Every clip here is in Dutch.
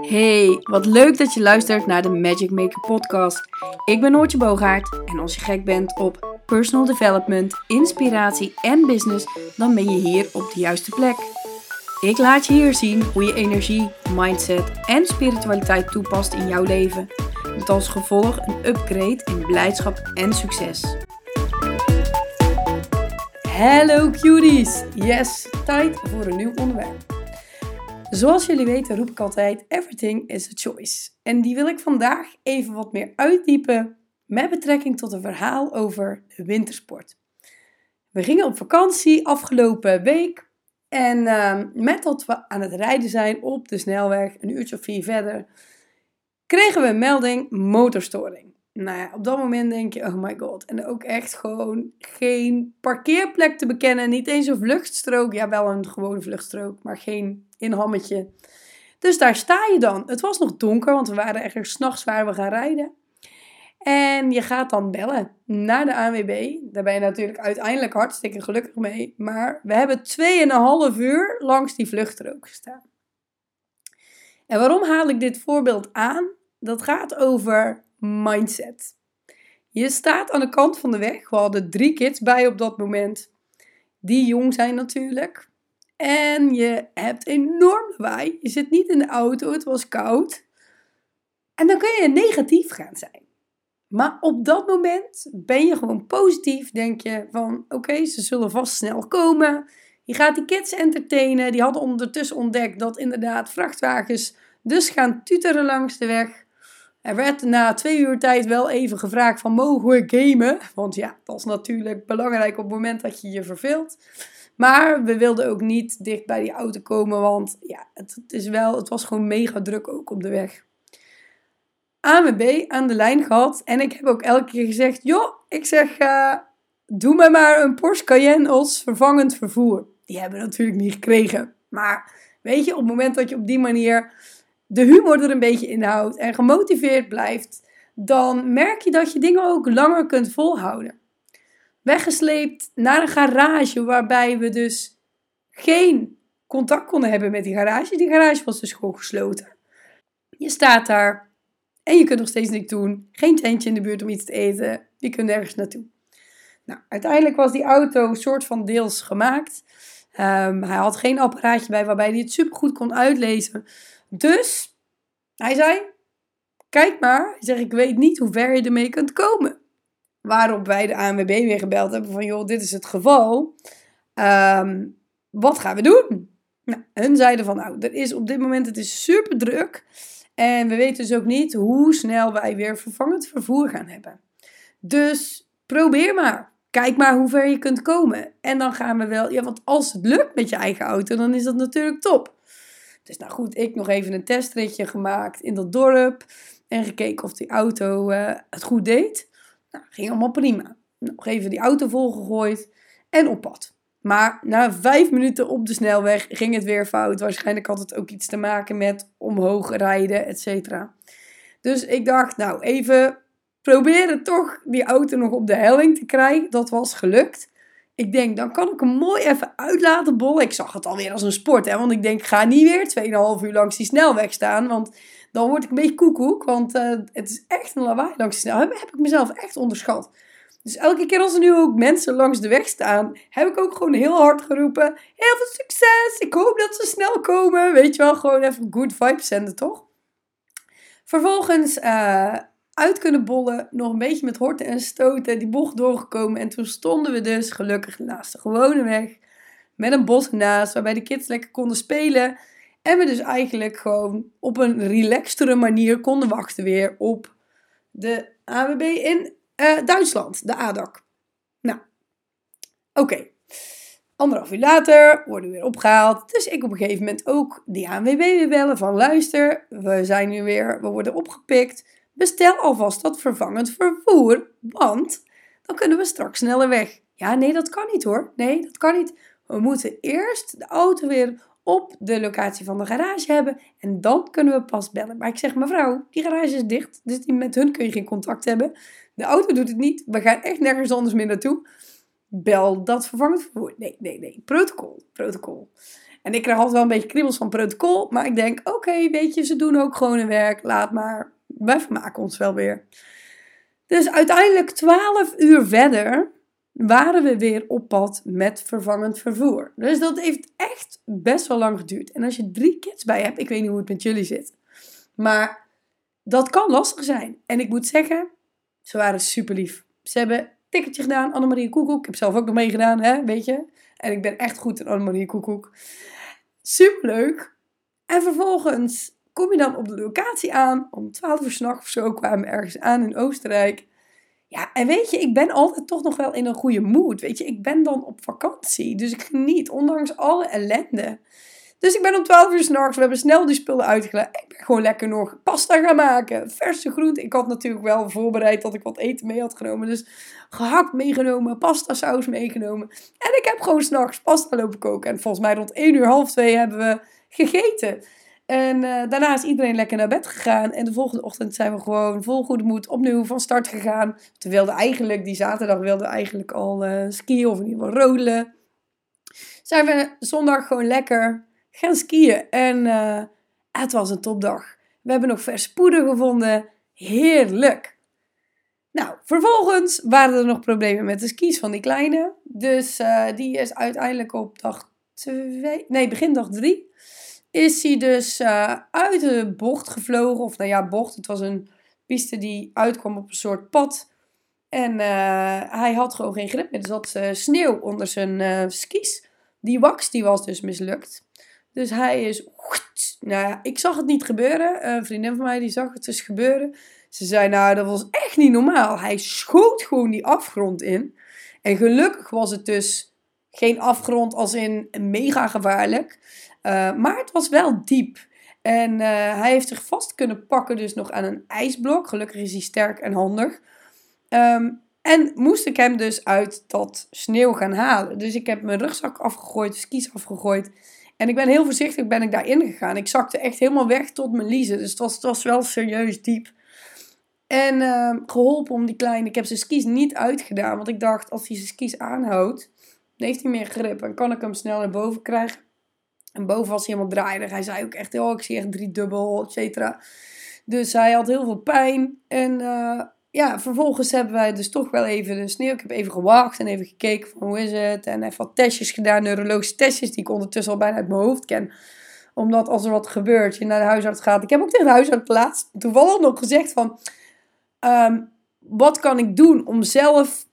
Hey, wat leuk dat je luistert naar de Magic Maker podcast. Ik ben Noortje Boogaard en als je gek bent op personal development, inspiratie en business, dan ben je hier op de juiste plek. Ik laat je hier zien hoe je energie, mindset en spiritualiteit toepast in jouw leven. Met als gevolg een upgrade in blijdschap en succes. Hallo cuties! Yes, tijd voor een nieuw onderwerp. Zoals jullie weten roep ik altijd everything is a choice. En die wil ik vandaag even wat meer uitdiepen met betrekking tot een verhaal over de wintersport. We gingen op vakantie afgelopen week en uh, met dat we aan het rijden zijn op de snelweg, een uurtje of vier verder, kregen we een melding motorstoring. Nou ja, op dat moment denk je, oh my god. En ook echt gewoon geen parkeerplek te bekennen. Niet eens een vluchtstrook. Ja, wel een gewone vluchtstrook, maar geen inhammetje. Dus daar sta je dan. Het was nog donker, want we waren eigenlijk s'nachts waar we gaan rijden. En je gaat dan bellen naar de ANWB. Daar ben je natuurlijk uiteindelijk hartstikke gelukkig mee. Maar we hebben 2,5 uur langs die vluchtstrook gestaan. En waarom haal ik dit voorbeeld aan? Dat gaat over mindset. Je staat aan de kant van de weg. We hadden drie kids bij op dat moment. Die jong zijn natuurlijk. En je hebt enorm lawaai. Je zit niet in de auto, het was koud. En dan kun je negatief gaan zijn. Maar op dat moment ben je gewoon positief. Denk je van oké, ze zullen vast snel komen. Je gaat die kids entertainen. Die hadden ondertussen ontdekt dat inderdaad vrachtwagens dus gaan tuteren langs de weg. Er werd na twee uur tijd wel even gevraagd van mogen we gamen? Want ja, dat is natuurlijk belangrijk op het moment dat je je verveelt. Maar we wilden ook niet dicht bij die auto komen, want ja, het, is wel, het was gewoon mega druk ook op de weg. AMB aan de lijn gehad en ik heb ook elke keer gezegd, joh, ik zeg, uh, doe me maar een Porsche Cayenne als vervangend vervoer. Die hebben we natuurlijk niet gekregen. Maar weet je, op het moment dat je op die manier de humor er een beetje in houdt en gemotiveerd blijft, dan merk je dat je dingen ook langer kunt volhouden. Weggesleept naar een garage waarbij we dus geen contact konden hebben met die garage. Die garage was dus gewoon gesloten. Je staat daar en je kunt nog steeds niks doen. Geen tentje in de buurt om iets te eten. Je kunt nergens naartoe. Nou, uiteindelijk was die auto soort van deels gemaakt. Um, hij had geen apparaatje bij waarbij hij het supergoed kon uitlezen. Dus hij zei: Kijk maar. Zegt: Ik weet niet hoe ver je ermee kunt komen. Waarop wij de ANWB weer gebeld hebben: van joh, dit is het geval. Um, wat gaan we doen? Nou, hun zeiden van nou, er is op dit moment het is super druk. En we weten dus ook niet hoe snel wij weer vervangend vervoer gaan hebben. Dus probeer maar. Kijk maar hoe ver je kunt komen. En dan gaan we wel. Ja, want als het lukt met je eigen auto, dan is dat natuurlijk top. Dus nou goed, ik nog even een testritje gemaakt in dat dorp. En gekeken of die auto uh, het goed deed. Nou, ging allemaal prima. Nog even die auto volgegooid en op pad. Maar na vijf minuten op de snelweg ging het weer fout. Waarschijnlijk had het ook iets te maken met omhoog rijden, et cetera. Dus ik dacht, nou even proberen toch die auto nog op de helling te krijgen. Dat was gelukt. Ik denk, dan kan ik hem mooi even uit laten bollen. Ik zag het alweer als een sport, hè. Want ik denk, ga niet weer 2,5 uur langs die snelweg staan. Want dan word ik een beetje koekoek. Want uh, het is echt een lawaai langs de snelweg. Heb, heb ik mezelf echt onderschat. Dus elke keer als er nu ook mensen langs de weg staan, heb ik ook gewoon heel hard geroepen. Heel veel succes! Ik hoop dat ze snel komen. Weet je wel, gewoon even good vibes zenden, toch? Vervolgens uh, uit kunnen bollen. Nog een beetje met horten en stoten die bocht doorgekomen. En toen stonden we dus gelukkig naast de gewone weg. Met een bos naast, waarbij de kids lekker konden spelen. En we dus eigenlijk gewoon op een relaxtere manier konden wachten weer op de AWB in uh, Duitsland, de ADAC. Nou, oké. Anderhalf uur later worden we weer opgehaald. Dus ik op een gegeven moment ook die ANWB weer bellen van luister, we zijn nu weer, we worden opgepikt. Bestel alvast dat vervangend vervoer, want dan kunnen we straks sneller weg. Ja, nee, dat kan niet hoor. Nee, dat kan niet. We moeten eerst de auto weer op de locatie van de garage hebben en dan kunnen we pas bellen. Maar ik zeg, mevrouw, die garage is dicht, dus met hun kun je geen contact hebben. De auto doet het niet, we gaan echt nergens anders meer naartoe. Bel dat vervangend vervoer. Nee, nee, nee. Protocol, protocol. En ik krijg altijd wel een beetje kriebels van protocol. Maar ik denk, oké, weet je, ze doen ook gewoon hun werk. Laat maar. Wij vermaken ons wel weer. Dus uiteindelijk 12 uur verder waren we weer op pad met vervangend vervoer. Dus dat heeft echt best wel lang geduurd. En als je drie kids bij hebt, ik weet niet hoe het met jullie zit. Maar dat kan lastig zijn. En ik moet zeggen, ze waren super lief. Ze hebben een ticketje gedaan, Annemarie Koekoek. Ik heb zelf ook nog meegedaan, hè, weet je. En ik ben echt goed in Annemarie Koekoek. Super leuk. En vervolgens kom je dan op de locatie aan. Om 12 uur s'nachts of zo kwamen we ergens aan in Oostenrijk. Ja, en weet je, ik ben altijd toch nog wel in een goede mood. Weet je, ik ben dan op vakantie. Dus ik geniet, ondanks alle ellende. Dus ik ben om 12 uur s'nachts, we hebben snel die spullen uitgelegd. Ik ben gewoon lekker nog pasta gaan maken. Verse groente. Ik had natuurlijk wel voorbereid dat ik wat eten mee had genomen. Dus gehakt meegenomen, pasta saus meegenomen. En ik heb gewoon s'nachts pasta lopen koken. En volgens mij rond 1 uur, half 2 hebben we gegeten. En uh, daarna is iedereen lekker naar bed gegaan. En de volgende ochtend zijn we gewoon vol goede moed opnieuw van start gegaan. We wilden eigenlijk, die zaterdag wilden we eigenlijk al uh, skiën of in ieder geval rodelen. Zijn we zondag gewoon lekker gaan skiën. En uh, het was een topdag. We hebben nog vers poeder gevonden. Heerlijk. Nou, vervolgens waren er nog problemen met de skis van die kleine. Dus die is uiteindelijk op dag 2, nee, begin dag 3 is hij dus uh, uit de bocht gevlogen. Of nou ja, bocht. Het was een piste die uitkwam op een soort pad. En uh, hij had gewoon geen grip meer. Er zat uh, sneeuw onder zijn skis. Die wax die was dus mislukt. Dus hij is... Nou ja, ik zag het niet gebeuren. Een vriendin van mij die zag het dus gebeuren. Ze zei, nou, dat was echt niet normaal. Hij schoot gewoon die afgrond in. En gelukkig was het dus geen afgrond als in mega gevaarlijk. Uh, maar het was wel diep. En uh, hij heeft zich vast kunnen pakken dus nog aan een ijsblok. Gelukkig is hij sterk en handig. Um, en moest ik hem dus uit dat sneeuw gaan halen. Dus ik heb mijn rugzak afgegooid, skis afgegooid. En ik ben heel voorzichtig ben ik daarin gegaan. Ik zakte echt helemaal weg tot mijn liezen. Dus het was, het was wel serieus diep. En uh, geholpen om die kleine... Ik heb zijn skis niet uitgedaan. Want ik dacht, als hij zijn skis aanhoudt... dan heeft hij meer grip. En kan ik hem snel naar boven krijgen. En boven was hij helemaal draaierig. Hij zei ook echt, oh, ik zie echt drie dubbel, et cetera. Dus hij had heel veel pijn. En uh, ja, vervolgens hebben wij dus toch wel even de sneeuw. Ik heb even gewacht en even gekeken van hoe is het. En even wat testjes gedaan, neurologische testjes die ik ondertussen al bijna uit mijn hoofd ken. Omdat als er wat gebeurt, je naar de huisarts gaat. Ik heb ook tegen de huisarts laatst toevallig nog gezegd van... Um, wat kan ik doen om zelf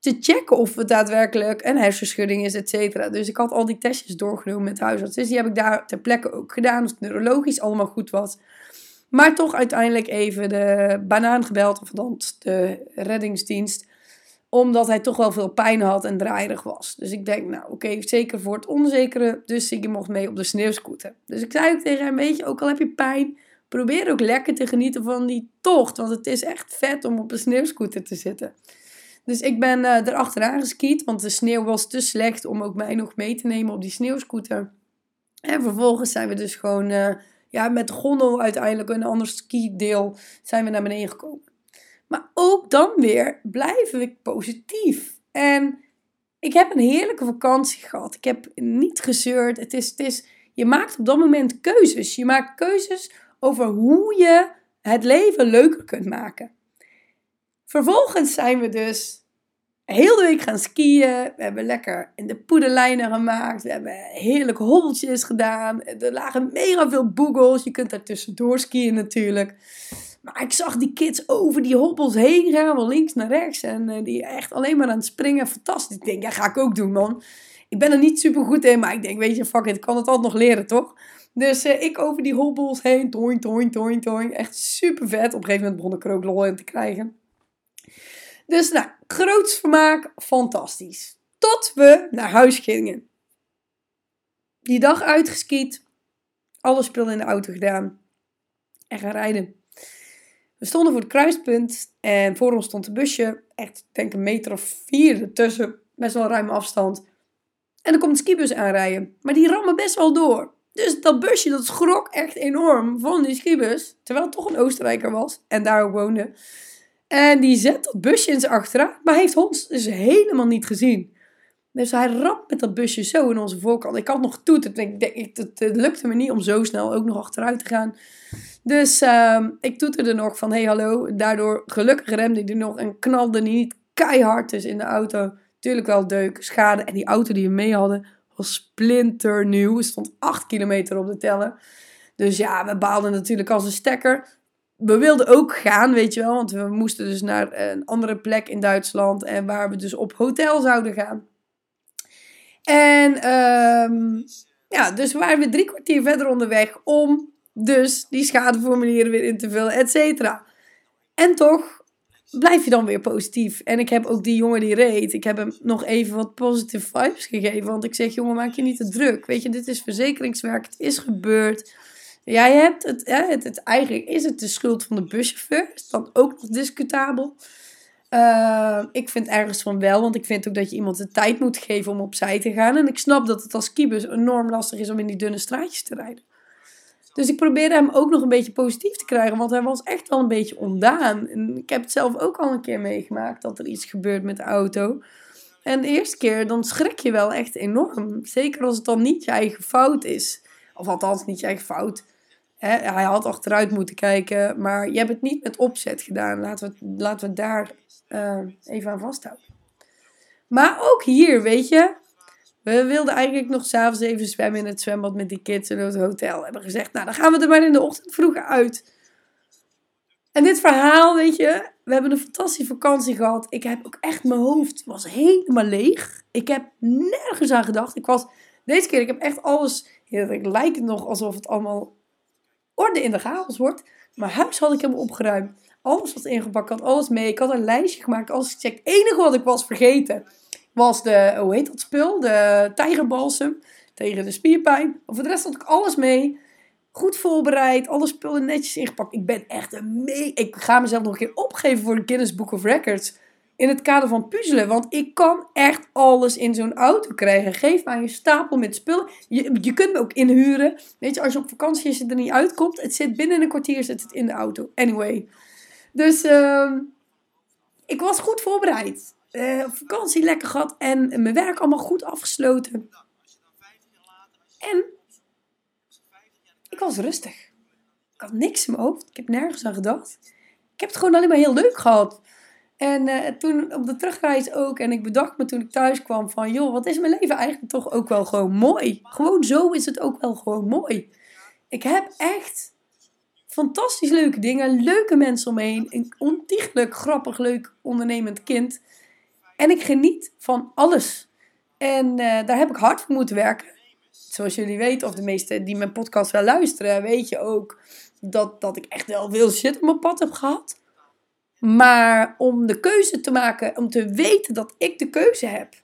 te checken of het daadwerkelijk een hersenschudding is, et cetera. Dus ik had al die testjes doorgenomen met huisarts. Dus die heb ik daar ter plekke ook gedaan, of het neurologisch allemaal goed was. Maar toch uiteindelijk even de banaan gebeld, of dan de reddingsdienst. Omdat hij toch wel veel pijn had en draaierig was. Dus ik denk, nou oké, zeker voor het onzekere. Dus ik mocht mee op de sneeuwscooter. Dus ik zei ook tegen hem, weet je, ook al heb je pijn, probeer ook lekker te genieten van die tocht. Want het is echt vet om op een sneeuwscooter te zitten. Dus ik ben uh, erachteraan geskiet, want de sneeuw was te slecht om ook mij nog mee te nemen op die sneeuwscooter. En vervolgens zijn we dus gewoon uh, ja, met de gondel uiteindelijk een ander skideel zijn we naar beneden gekomen. Maar ook dan weer blijf ik positief. En ik heb een heerlijke vakantie gehad. Ik heb niet gezeurd. Het is, het is, je maakt op dat moment keuzes. Je maakt keuzes over hoe je het leven leuker kunt maken. Vervolgens zijn we dus heel de week gaan skiën. We hebben lekker in de poederlijnen gemaakt. We hebben heerlijke hobbeltjes gedaan. Er lagen mega veel boegels. Je kunt daar tussendoor skiën natuurlijk. Maar ik zag die kids over die hobbels heen gaan, van links naar rechts. En uh, die echt alleen maar aan het springen. Fantastisch. Ik denk, ja, ga ik ook doen, man. Ik ben er niet super goed in, maar ik denk, weet je, fuck it, ik kan het altijd nog leren, toch? Dus uh, ik over die hobbels heen, toin, toin, toin, toin. Echt super vet. Op een gegeven moment begon ik ook lol in te krijgen. Dus nou, groots vermaak, fantastisch. Tot we naar huis gingen. Die dag uitgeskiet, alle spullen in de auto gedaan en gaan rijden. We stonden voor het kruispunt en voor ons stond een busje, echt denk een meter of vier ertussen, best wel ruime afstand. En dan komt een skibus aanrijden, maar die rammen best wel door. Dus dat busje dat schrok echt enorm van die skibus, terwijl het toch een Oostenrijker was en daar ook woonde. En die zet dat busje in zijn achteruit, maar heeft ons dus helemaal niet gezien. Dus hij ramt met dat busje zo in onze voorkant. Ik had nog toeterd. Ik denk, het, het, lukte me niet om zo snel ook nog achteruit te gaan. Dus uh, ik toeterde nog van, hey hallo. Daardoor gelukkig remde hij nog en knalde niet keihard. Dus in de auto natuurlijk wel deuk, schade. En die auto die we mee hadden was splinternieuw. Er stond 8 kilometer op de teller. Dus ja, we baalden natuurlijk als een stekker. We wilden ook gaan, weet je wel. Want we moesten dus naar een andere plek in Duitsland. En waar we dus op hotel zouden gaan. En um, ja, dus waren we drie kwartier verder onderweg om dus die schadeformulieren weer in te vullen, et cetera. En toch blijf je dan weer positief. En ik heb ook die jongen die reed, ik heb hem nog even wat positive vibes gegeven. Want ik zeg, jongen, maak je niet te druk. Weet je, dit is verzekeringswerk, het is gebeurd. Jij hebt het, het, eigenlijk is het de schuld van de buschauffeur. Is dan ook nog discutabel. Uh, ik vind ergens van wel, want ik vind ook dat je iemand de tijd moet geven om opzij te gaan. En ik snap dat het als kiebus enorm lastig is om in die dunne straatjes te rijden. Dus ik probeerde hem ook nog een beetje positief te krijgen, want hij was echt wel een beetje ondaan. En ik heb het zelf ook al een keer meegemaakt dat er iets gebeurt met de auto. En de eerste keer, dan schrik je wel echt enorm. Zeker als het dan niet je eigen fout is. Of althans, niet je eigen fout. Hij had achteruit moeten kijken, maar je hebt het niet met opzet gedaan. Laten we, laten we daar uh, even aan vasthouden. Maar ook hier, weet je, we wilden eigenlijk nog s'avonds even zwemmen in het zwembad met die kids in het hotel. We hebben gezegd, nou dan gaan we er maar in de ochtend vroeg uit. En dit verhaal, weet je, we hebben een fantastische vakantie gehad. Ik heb ook echt, mijn hoofd was helemaal leeg. Ik heb nergens aan gedacht. Ik was, deze keer, ik heb echt alles, het lijkt nog alsof het allemaal orde in de chaos wordt. Maar huis had ik helemaal opgeruimd. Alles was ingepakt, ik had alles mee. Ik had een lijstje gemaakt, alles gecheckt. Het enige wat ik was vergeten was de, hoe heet dat spul? De tijgerbalsem tegen de spierpijn. Voor de rest had ik alles mee. Goed voorbereid, alle spullen netjes ingepakt. Ik ben echt een mee. Ik ga mezelf nog een keer opgeven voor de Guinness Book of Records. In het kader van puzzelen. Want ik kan echt alles in zo'n auto krijgen. Geef mij een stapel met spullen. Je, je kunt me ook inhuren. Weet je, als je op vakantie is, er niet uitkomt. Het zit binnen een kwartier zit het in de auto. Anyway. Dus uh, ik was goed voorbereid. Uh, vakantie lekker gehad en mijn werk allemaal goed afgesloten. En ik was rustig. Ik had niks in mijn hoofd. Ik heb nergens aan gedacht. Ik heb het gewoon alleen maar heel leuk gehad. En uh, toen op de terugreis ook. En ik bedacht me toen ik thuis kwam van... joh, wat is mijn leven eigenlijk toch ook wel gewoon mooi. Gewoon zo is het ook wel gewoon mooi. Ik heb echt fantastisch leuke dingen. Leuke mensen omheen. Een ontiegelijk grappig, leuk, ondernemend kind. En ik geniet van alles. En uh, daar heb ik hard voor moeten werken. Zoals jullie weten, of de meesten die mijn podcast wel luisteren, weet je ook dat, dat ik echt wel veel shit op mijn pad heb gehad. Maar om de keuze te maken, om te weten dat ik de keuze heb.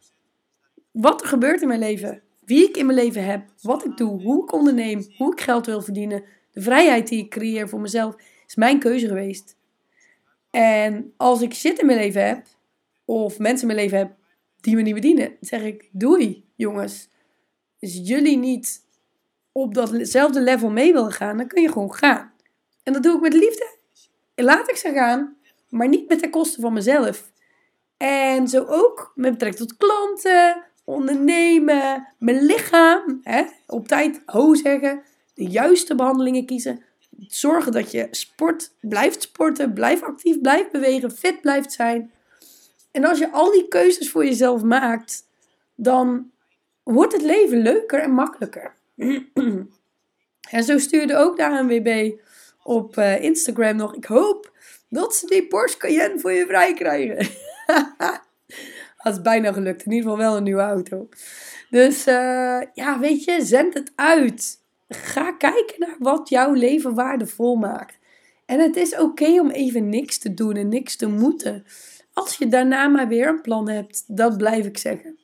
Wat er gebeurt in mijn leven, wie ik in mijn leven heb, wat ik doe, hoe ik onderneem, hoe ik geld wil verdienen, de vrijheid die ik creëer voor mezelf, is mijn keuze geweest. En als ik shit in mijn leven heb, of mensen in mijn leven heb die me niet bedienen, zeg ik: doei, jongens. Als jullie niet op datzelfde level mee willen gaan, dan kun je gewoon gaan. En dat doe ik met liefde. Laat ik ze gaan, maar niet met de kosten van mezelf. En zo ook met betrekking tot klanten, ondernemen, mijn lichaam. Hè? Op tijd ho zeggen, de juiste behandelingen kiezen. Zorgen dat je sport, blijft sporten, blijft actief, blijft bewegen, fit blijft zijn. En als je al die keuzes voor jezelf maakt, dan wordt het leven leuker en makkelijker. en zo stuurde ook de ANWB op uh, Instagram nog. Ik hoop dat ze die Porsche Cayenne voor je vrij krijgen. dat is bijna gelukt. In ieder geval wel een nieuwe auto. Dus uh, ja, weet je, zend het uit. Ga kijken naar wat jouw leven waardevol maakt. En het is oké om even niks te doen en niks te moeten. Als je daarna maar weer een plan hebt, dat blijf ik zeggen.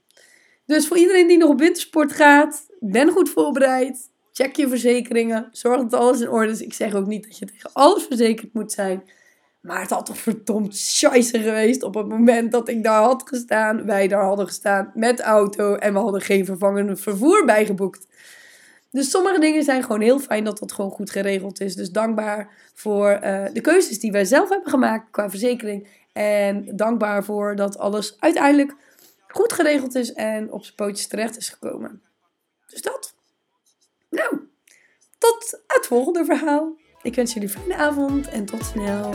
Dus voor iedereen die nog op wintersport gaat, ben goed voorbereid. Check je verzekeringen. Zorg dat alles in orde is. Ik zeg ook niet dat je tegen alles verzekerd moet zijn. Maar het had toch verdomd scheisse geweest op het moment dat ik daar had gestaan. Wij daar hadden gestaan met auto. En we hadden geen vervangende vervoer bijgeboekt. Dus sommige dingen zijn gewoon heel fijn dat dat gewoon goed geregeld is. Dus dankbaar voor uh, de keuzes die wij zelf hebben gemaakt qua verzekering. En dankbaar voor dat alles uiteindelijk goed geregeld is en op zijn pootjes terecht is gekomen. Dus dat. Nou, tot het volgende verhaal. Ik wens jullie een fijne avond en tot snel.